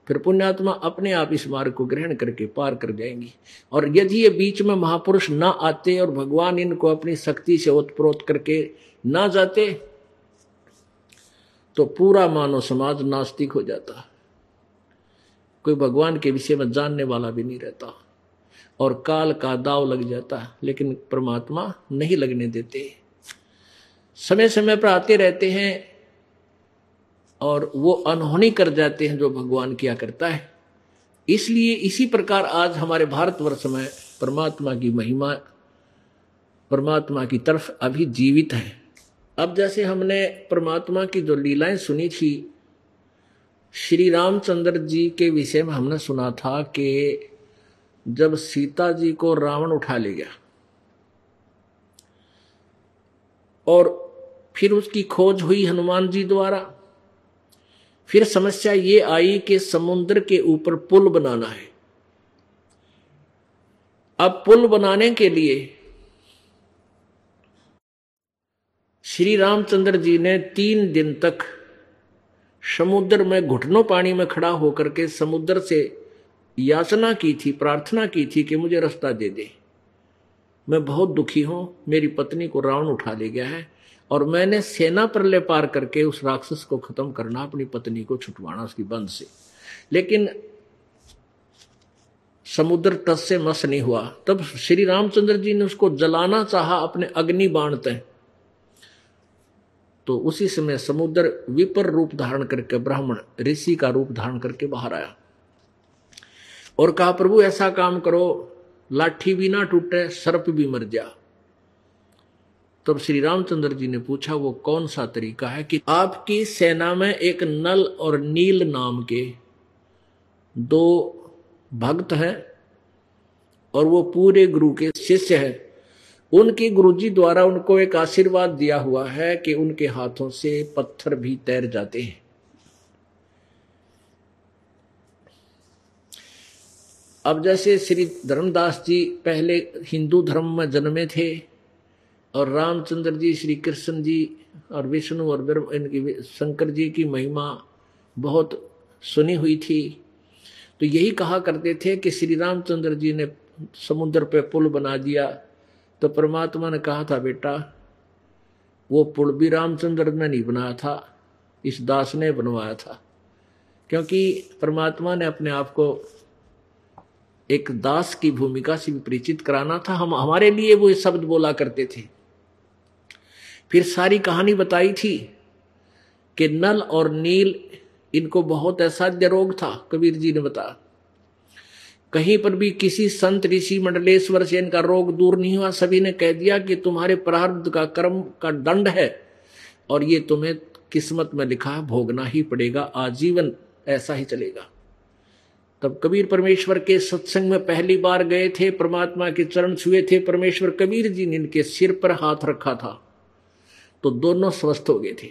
Speaker 2: फिर पुण्यात्मा अपने आप इस मार्ग को ग्रहण करके पार कर जाएँगी। और यदि ये बीच में महापुरुष ना आते और भगवान इनको अपनी शक्ति से ओतप्रोत करके ना जाते तो पूरा मानव समाज नास्तिक हो जाता। कोई भगवान के विषय में जानने वाला भी नहीं रहता। और काल का दाव लग जाता, लेकिन परमात्मा नहीं लगने देते। समय समय पर आते रहते हैं और वो अनहोनी कर जाते हैं जो भगवान किया करता है। इसलिए इसी प्रकार आज हमारे भारतवर्ष में परमात्मा की महिमा, परमात्मा की तरफ़ अभी जीवित है। अब जैसे हमने परमात्मा की जो लीलाएँ सुनी थी श्री रामचंद्र जी के विषय में हमने सुना था कि जब सीता जी को रावण उठा ले गया और फिर उसकी खोज हुई हनुमान जी द्वारा, फिर समस्या ये आई कि समुद्र के ऊपर पुल बनाना है। अब पुल बनाने के लिए श्री रामचंद्र जी ने तीन दिन तक समुद्र में घुटनों पानी में खड़ा होकर के समुद्र से याचना की थी, प्रार्थना की थी कि मुझे रास्ता दे दे। मैं बहुत दुखी हूँ, मेरी पत्नी को रावण उठा ले गया है और मैंने सेना पर ले पार करके उस राक्षस को खत्म करना, अपनी पत्नी को छुटवाना उसकी बंद से। लेकिन समुद्र तट से मस नहीं हुआ। तब श्री रामचंद्र जी ने उसको जलाना चाहा, अपने अग्नि बाण तय तो उसी समय समुद्र विपर रूप धारण करके, ब्राह्मण ऋषि का रूप धारण करके बाहर आया। और कहा, प्रभु, ऐसा काम करो, लाठी भी ना टूटे, सर्प भी मर जा। तब श्री रामचंद्र जी ने पूछा, वो कौन सा तरीका है कि आपकी सेना में एक नल और नील नाम के दो भक्त हैं और वो पूरे गुरु के शिष्य हैं? उनके गुरुजी द्वारा उनको एक आशीर्वाद दिया हुआ है कि उनके हाथों से पत्थर भी तैर जाते हैं। अब जैसे श्री धर्मदास जी पहले हिंदू धर्म में जन्मे थे और रामचंद्र जी, श्री कृष्ण जी और विष्णु और इनकी शंकर जी की महिमा बहुत सुनी हुई थी तो यही कहा करते थे कि श्री रामचंद्र जी ने समुद्र पे पुल बना दिया तो परमात्मा ने कहा था, बेटा, वो पुल भी रामचंद्र ने नहीं बनाया था, इस दास ने बनवाया था। क्योंकि परमात्मा ने अपने आप को एक दास की भूमिका से भी परिचित कराना था। हम, हमारे लिए वो शब्द बोला करते थे। फिर सारी कहानी बताई थी कि नल और नील, इनको बहुत असाध्य रोग था, कबीर जी ने बताया। कहीं पर भी किसी संत, ऋषि, मंडलेश्वर से इनका रोग दूर नहीं हुआ। सभी ने कह दिया कि तुम्हारे प्रारब्ध का कर्म का दंड है और ये तुम्हें किस्मत में लिखा भोगना ही पड़ेगा, आजीवन ऐसा ही चलेगा। तब कबीर परमेश्वर के सत्संग में पहली बार गए थे, परमात्मा के चरण छुए थे। परमेश्वर कबीर जी ने इनके सिर पर हाथ रखा था तो दोनों स्वस्थ हो गए थे।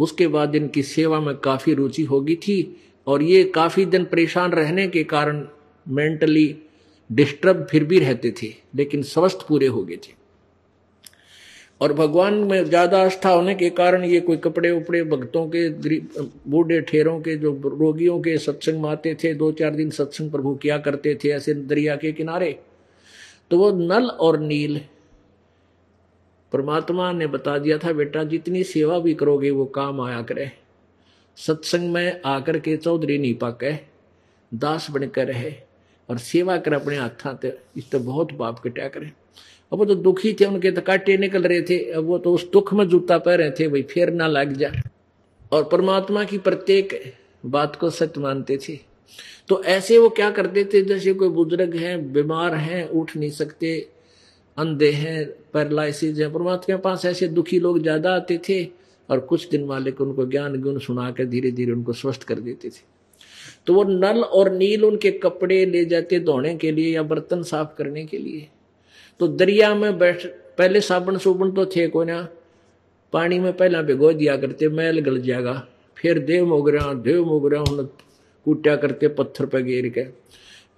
Speaker 2: उसके बाद इनकी सेवा में काफ़ी रुचि होगी थी और ये काफ़ी दिन परेशान रहने के कारण मेंटली डिस्टर्ब फिर भी रहते थे, लेकिन स्वस्थ पूरे हो गए थे। और भगवान में ज़्यादा आस्था होने के कारण ये कोई कपड़े उपड़े भक्तों के बूढ़े ठेरों के, जो रोगियों के सत्संग में आते थे, दो चार दिन सत्संग प्रभु किया करते थे, ऐसे दरिया के किनारे। तो वो नल और नील, परमात्मा ने बता दिया था, बेटा जितनी सेवा भी करोगे वो काम आया करे। सत्संग में आकर के चौधरी नीपा पाके दास बनकर रहे और सेवा कर अपने हाथा इस तो बहुत बाप कटा करे। अब वो तो दुखी थे, उनके तो काटे निकल रहे थे, अब वो तो उस दुख में जूता पह रहे थे, भाई फिर ना लग जा। और परमात्मा की प्रत्येक बात को सत्य मानते थे। तो ऐसे वो क्या करते थे, जैसे कोई बुज़ुर्ग हैं, बीमार हैं, उठ नहीं सकते, अंधे हैं, पैरालाइसिस है, परमात्मा के पास ऐसे दुखी लोग ज़्यादा आते थे और कुछ दिन वाले को उनको ज्ञान गुण सुनाकर धीरे धीरे उनको स्वस्थ कर देते थे। तो वो नल और नील उनके कपड़े ले जाते धोने के लिए या बर्तन साफ़ करने के लिए। तो दरिया में बैठ, पहले साबुन सुबुन तो थे को ना, पानी में पहला भिगो दिया करते, मैल गल जाएगा, फिर देव मोगरा देव मोगरा हूँ कूटा करते, पत्थर पर गिर के।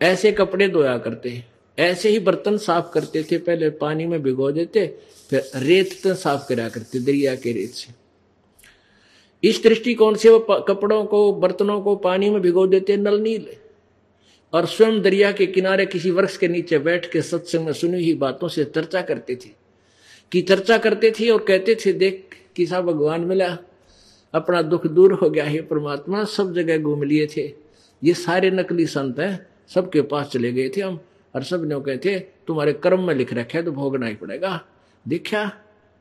Speaker 2: ऐसे कपड़े धोया करते, ऐसे ही बर्तन साफ़ करते थे, पहले पानी में भिगो देते, फिर रेत साफ़ करा करते, दरिया के रेत से। इस दृष्टिकोण से वो कपड़ों को, बर्तनों को पानी में भिगो देते नल नील और स्वयं दरिया के किनारे किसी वृक्ष के नीचे बैठ के सत्संग में सुनी हुई बातों से चर्चा करते थे। कि चर्चा करते थे और कहते थे, देख कि किसा भगवान मिला, अपना दुख दूर हो गया है, परमात्मा सब जगह घूम लिए थे। ये सारे नकली संत हैं, सबके पास चले गए थे हम। और सबने कहते, तुम्हारे कर्म में लिख रखे तो भोगना ही पड़ेगा। देखा,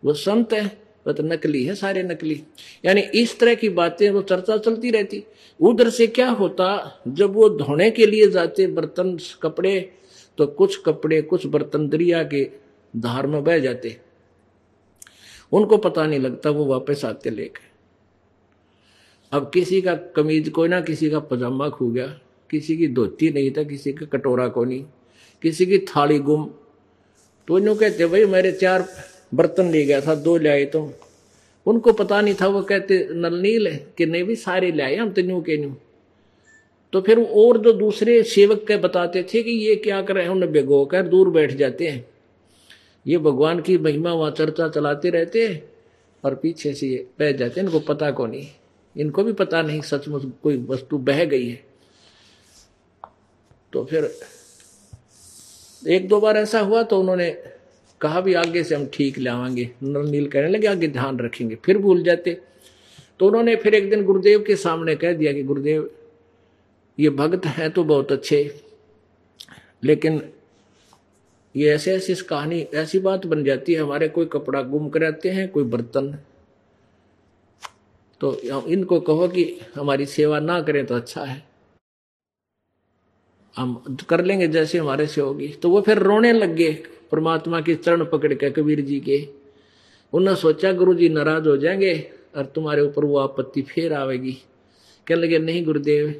Speaker 2: वो संत है तो नकली है, सारे नकली। यानी इस तरह की बातें वो चर्चा चलती रहती। उधर से क्या होता, जब वो धोने के लिए जाते बर्तन, कपड़े तो कुछ कपड़े, कुछ बर्तन दरिया के धार में बह जाते। उनको पता नहीं लगता वो वापस आते लेके। अब किसी का कमीज कोई ना, किसी का पजामा खो गया, किसी की धोती नहीं था, किसी का कटोरा को नहीं किसी की थाली गुम। तो इन्हों कहते, भाई मेरे चार बर्तन ले गया था, दो ले तो। उनको पता नहीं था, वो कहते नलनील कि नहीं भी सारे ले आए हम तो न्यू के न्यू। तो फिर और जो दूसरे सेवक के बताते थे कि ये क्या कर रहे हैं, उन्हें भिगो कर दूर बैठ जाते हैं। ये भगवान की महिमा वहाँ चर्चा चलाते रहते हैं और पीछे से ये बह जाते हैं। इनको पता को नहीं इनको भी पता नहीं, सचमुच कोई वस्तु बह गई है। तो फिर एक दो बार ऐसा हुआ तो उन्होंने कहा भी आगे से हम ठीक लावांगे नील कहने लगे, आगे ध्यान रखेंगे। फिर भूल जाते। तो उन्होंने फिर एक दिन गुरुदेव के सामने कह दिया कि गुरुदेव, ये भक्त हैं तो बहुत अच्छे, लेकिन ये ऐसे ऐसी कहानी, ऐसी बात बन जाती है, हमारे कोई कपड़ा गुम कराते हैं, कोई बर्तन। तो इनको कहो कि हमारी सेवा ना करें तो अच्छा है। हम कर लेंगे जैसे हमारे से होगी। तो वो फिर रोने लग गए। परमात्मा के चरण पकड़ के कबीर जी के। उन्होंने सोचा, गुरु जी नाराज़ हो जाएँगे और तुम्हारे ऊपर वो आपत्ति फिर आवेगी। कहने लगे, नहीं गुरुदेव,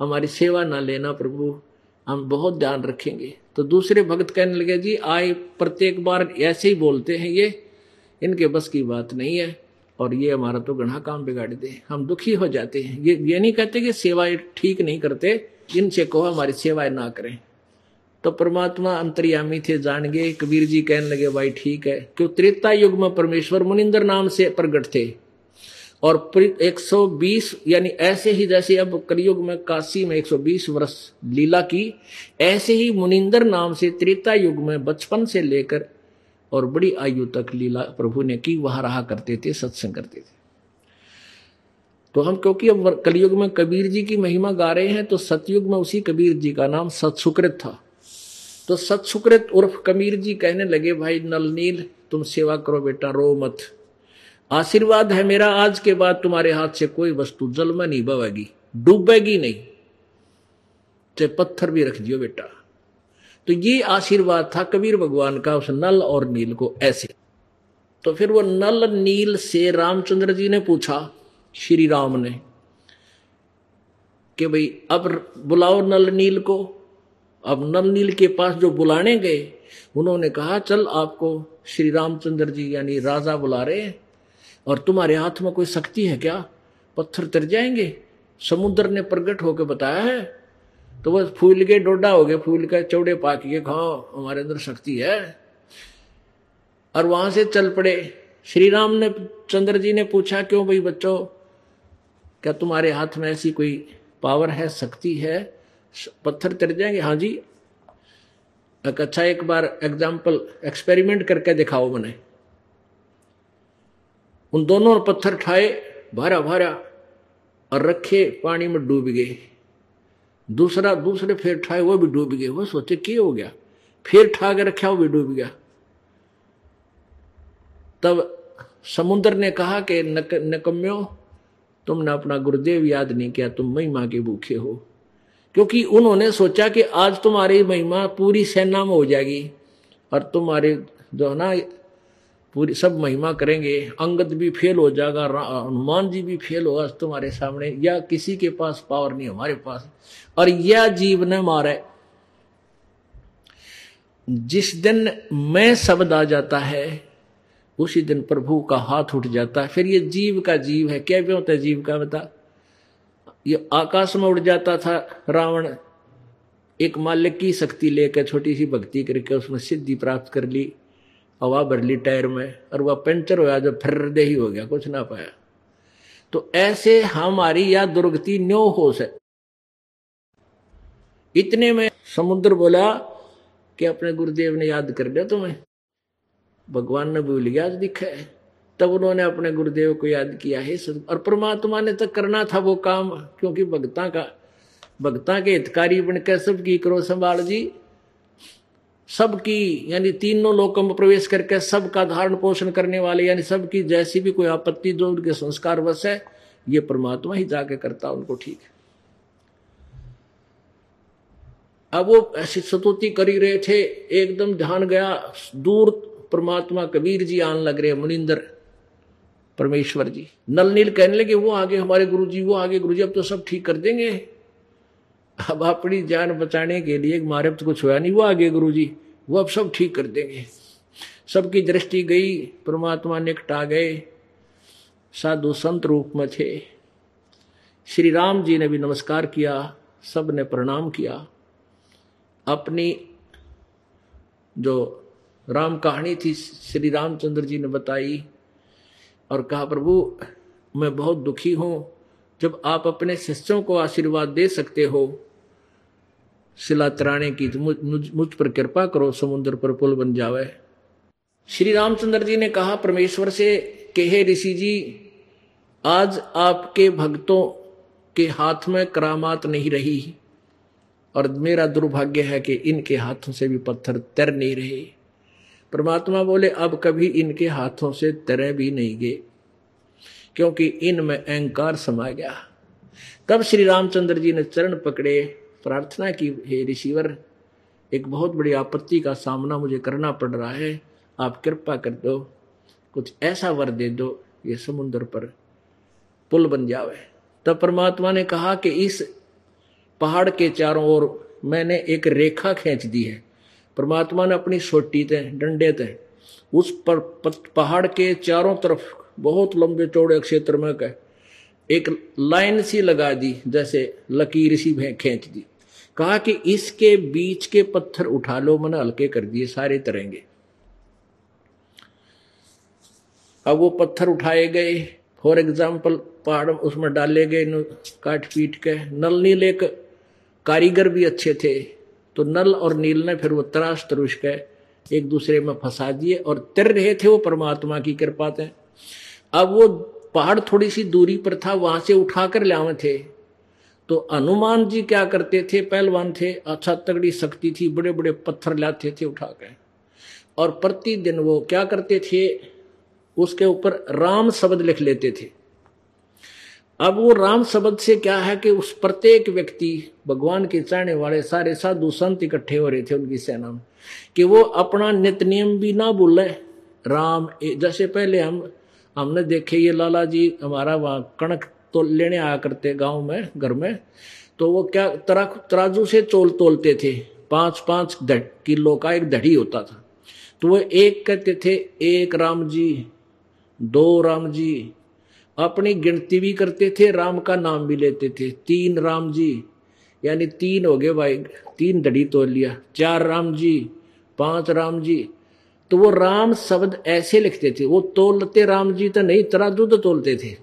Speaker 2: हमारी सेवा ना लेना प्रभु, हम बहुत ध्यान रखेंगे। तो दूसरे भक्त कहने लगे, जी, आए, प्रत्येक बार ऐसे ही बोलते हैं ये, इनके बस की बात नहीं है और ये हमारा तो गढ़ा काम बिगाड़ दे, हम दुखी हो जाते हैं। ये ये नहीं कहते कि सेवाएँ ठीक नहीं करते, इनसे कहो, हमारी सेवाएँ ना करें। तो परमात्मा अंतर्यामी थे जान गए कबीर जी कहने लगे, भाई ठीक है। क्यों? त्रेता युग में परमेश्वर मुनिंदर नाम से प्रकट थे। और 120 यानी ऐसे ही जैसे अब कलयुग में काशी में 120 वर्ष लीला की, ऐसे ही मुनिंदर नाम से त्रेता युग में बचपन से लेकर और बड़ी आयु तक लीला प्रभु ने की, वहाँ रहा करते थे, सत्संग करते थे। तो हम, क्योंकि अब कलयुग में कबीर जी की महिमा गा रहे हैं तो सतयुग में उसी कबीर जी का नाम सतसुकृत था। तो सतसुकृत उर्फ़ कबीर जी कहने लगे, भाई नलनील तुम सेवा करो बेटा, रो मत। आशीर्वाद है मेरा, आज के बाद तुम्हारे हाथ से कोई वस्तु जल में नहीं बवेगी, डूबेगी नहीं। चाहे पत्थर भी रख दियो बेटा। तो ये आशीर्वाद था कबीर भगवान का, उस नल और नील को ऐसे। तो फिर वो नल नील से रामचंद्र जी ने पूछा, श्री राम ने, कि भाई अब बुलाओ नल नील को। अब नल नील के पास जो बुलाने गए, उन्होंने कहा, चल आपको श्री रामचंद्र जी यानी राजा बुला रहे हैं। और तुम्हारे हाथ में कोई शक्ति है क्या? पत्थर तर जाएँगे? समुद्र ने प्रकट होकर बताया है। तो बस फूल के डोडा हो गए, फूल का चौड़े पाक के खाओ, हमारे अंदर शक्ति है। और वहाँ से चल पड़े। श्री राम ने, चंद्र जी ने पूछा, क्यों भाई बच्चों, क्या तुम्हारे हाथ में ऐसी कोई पावर है, शक्ति है? पत्थर तर जाएँगे। हाँ जी। एक अच्छा एक बार एग्ज़ाम्पल एक्सपेरिमेंट करके दिखाओ मैंने उन दोनों पत्थर ठाए भारा भारा और रखे पानी में डूब गए। दूसरा दूसरे फिर ठाए वो भी डूब गए। वो सोचे क्या हो गया? फिर ठा के रखा वो भी डूब गया। तब समुद्र ने कहा कि नक, नकम्यो तुमने अपना गुरुदेव याद नहीं किया तुम महिमा के भूखे हो। क्योंकि उन्होंने सोचा कि आज तुम्हारी महिमा पूरी सेना में हो जाएगी और तुम्हारे जो है ना, पूरी सब महिमा करेंगे। अंगद भी फेल हो जाएगा हनुमान जी भी फेल होगा तुम्हारे सामने, या किसी के पास पावर नहीं हमारे पास। और यह जीव ने मारे जिस दिन मैं शब्द आ जाता है, उसी दिन प्रभु का हाथ उठ जाता है। फिर ये जीव का जीव है। क्या भी होता है जीव का बता? ये आकाश में उड़ जाता था रावण। एक मालिक की शक्ति लेकर छोटी सी भक्ति करके उसमें सिद्धि प्राप्त कर ली, हवा भर ली टायर में और वह पंचर होया जो फिर ही हो गया, कुछ ना पाया। तो ऐसे हमारी या दुर्गति न्यो हो से। इतने में समुद्र बोला कि अपने गुरुदेव ने याद कर लिया तुम्हें। भगवान ने भूल गया दिखा है। तब उन्होंने अपने गुरुदेव को याद किया, है और परमात्मा ने तो करना था वो काम, क्योंकि भक्ता का, भक्ता के हितकारी बनकर सबकी करो संभाल जी, सबकी, यानी तीनों लोगों में प्रवेश करके सबका धारण पोषण करने वाले, यानी सबकी जैसी भी कोई आपत्ति, जो उनके संस्कार वश है, ये परमात्मा ही जाके करता उनको ठीक है. अब वो ऐसी स्तुति कर ही रहे थे, एकदम ध्यान गया, दूर परमात्मा कबीर जी आने लग रहे मुनिंदर। परमेश्वर जी। नल नील कहने लगे, वो आगे हमारे गुरु जी वो आगे गुरु जी अब तो सब ठीक कर देंगे। अब अपनी जान बचाने के लिए हमारे तो कुछ हुआ नहीं, वो आगे गुरु जी वो अब सब ठीक कर देंगे। सबकी दृष्टि गई, परमात्मा निकट आ गए। साधु संत रूप में थे। श्री राम जी ने भी नमस्कार किया सबने प्रणाम किया। अपनी जो राम कहानी थी, श्री रामचंद्र जी ने बताई और कहा प्रभु मैं बहुत दुखी हूँ। जब आप अपने शिष्यों को आशीर्वाद दे सकते हो शिला तराने की तो मुझ, पर कृपा करो समुद्र पर पुल बन जावे। श्री रामचंद्र जी ने कहा परमेश्वर से कि हे ऋषि जी आज आपके भक्तों के हाथ में करामात नहीं रही। और मेरा दुर्भाग्य है कि इनके हाथों से भी पत्थर तैर नहीं रहे। परमात्मा बोले, अब कभी इनके हाथों से तरह भी नहीं गए, क्योंकि इनमें अहंकार समा गया। तब श्री रामचंद्र जी ने चरण पकड़े, प्रार्थना की, हे ऋषिवर, एक बहुत बड़ी आपत्ति का सामना मुझे करना पड़ रहा है। आप कृपा कर दो, कुछ ऐसा वर दे दो, ये समुद्र पर पुल बन जावे। तब परमात्मा ने कहा कि इस पहाड़ के चारों ओर मैंने एक रेखा खींच दी है। परमात्मा ने अपनी सोटी थे डंडे थे उस पर पहाड़ के चारों तरफ़, बहुत लंबे चौड़े क्षेत्र में कह एक लाइन सी लगा दी, जैसे लकीर सी खींच दी। कहा कि इसके बीच के पत्थर उठा लो, मैंने हल्के कर दिए, सारे तरेंगे। अब वो पत्थर उठाए गए। फॉर एग्ज़ाम्पल पहाड़ उसमें डाले गए काट पीट के। नल नील एक कारीगर भी अच्छे थे। तो नल और नील ने फिर वो तराश तरुष के एक दूसरे में फंसा दिए और तिर रहे थे वो परमात्मा की कृपा थे अब वो पहाड़ थोड़ी सी दूरी पर था, वहाँ से उठा उठाकर लावे थे। तो हनुमान जी क्या करते थे, पहलवान थे अच्छा तगड़ी शक्ति थी बड़े बड़े पत्थर लाते थे उठा कर और प्रतिदिन वो क्या करते थे, उसके ऊपर राम शब्द लिख लेते थे। अब वो राम शब्द से क्या है कि उस प्रत्येक व्यक्ति, भगवान के चाहने वाले सारे साधु संत इकट्ठे हो रहे थे उनकी सेना में, कि वो अपना नित नियम भी ना भूले। राम जैसे पहले हम, हमने देखे ये लाला जी हमारा वहाँ कणक तो लेने आया करते गाँव में, घर में तो वो क्या तरा, तराजू से चोल तोलते थे। पाँच पाँच किलो का एक दढ़ी होता था। तो वो एक कहते थे, एक राम जी, दो राम जी अपनी गिनती भी करते थे, राम का नाम भी लेते थे। तीन राम जी, यानी तीन हो गए भाई, तीन दढ़ी तोड़ लिया। चार राम जी, पाँच राम जी। तो वो राम शब्द ऐसे लिखते थे, वो तोलते राम जी तो नहीं तरह दूध तोलते थे।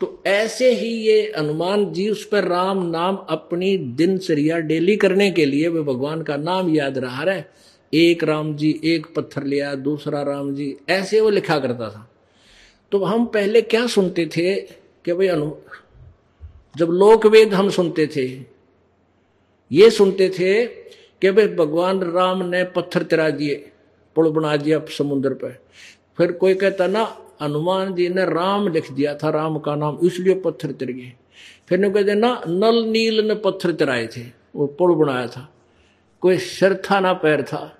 Speaker 2: तो ऐसे ही ये हनुमान जी, उस पर राम नाम अपनी दिनचर्या डेली करने के लिए वे भगवान का नाम याद रहा रहे एक राम जी, एक पत्थर लिया दूसरा राम जी, ऐसे वो लिखा करता था। तो हम पहले क्या सुनते थे कि भाई अनु, जब लोक वेद हम सुनते थे, ये सुनते थे कि भाई भगवान राम ने पत्थर तिरा दिए, पुल बना दिया समुद्र पर फिर कोई कहता ना, हनुमान जी ने राम लिख दिया था, राम का नाम, इसलिए पत्थर तिर गए। फिर ने कहते ना, नल नील ने पत्थर तिराए थे, वो पुल बनाया था। कोई सिर था ना पैर था।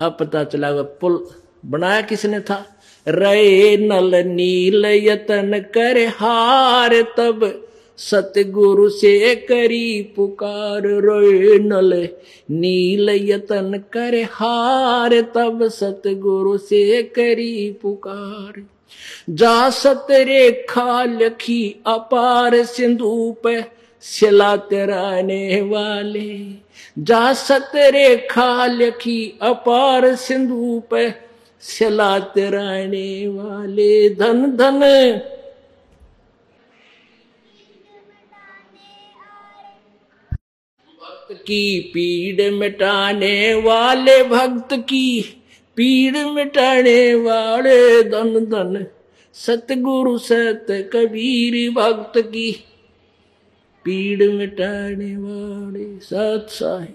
Speaker 2: अब पता चला वो पुल बनाया किसने था? रे नल नील यतन कर हार तब। सतगुरु से करी पुकार रोए नल नील यतन कर हार तब। सतगुरु से करी पुकार। जा सत रेखा लखी अपार सिंधु पे, सिला तेराने वाले जा सत रेखा लखी अपार सिंधु पे सिला तेराने वाले धन धन। भक्त की पीड़ मिटाने वाले, भक्त की पीड़ मिटाने वाले धन धन। सतगुरु सत कबीर भक्त की पीड़ मिटाने वाले सत साहिब।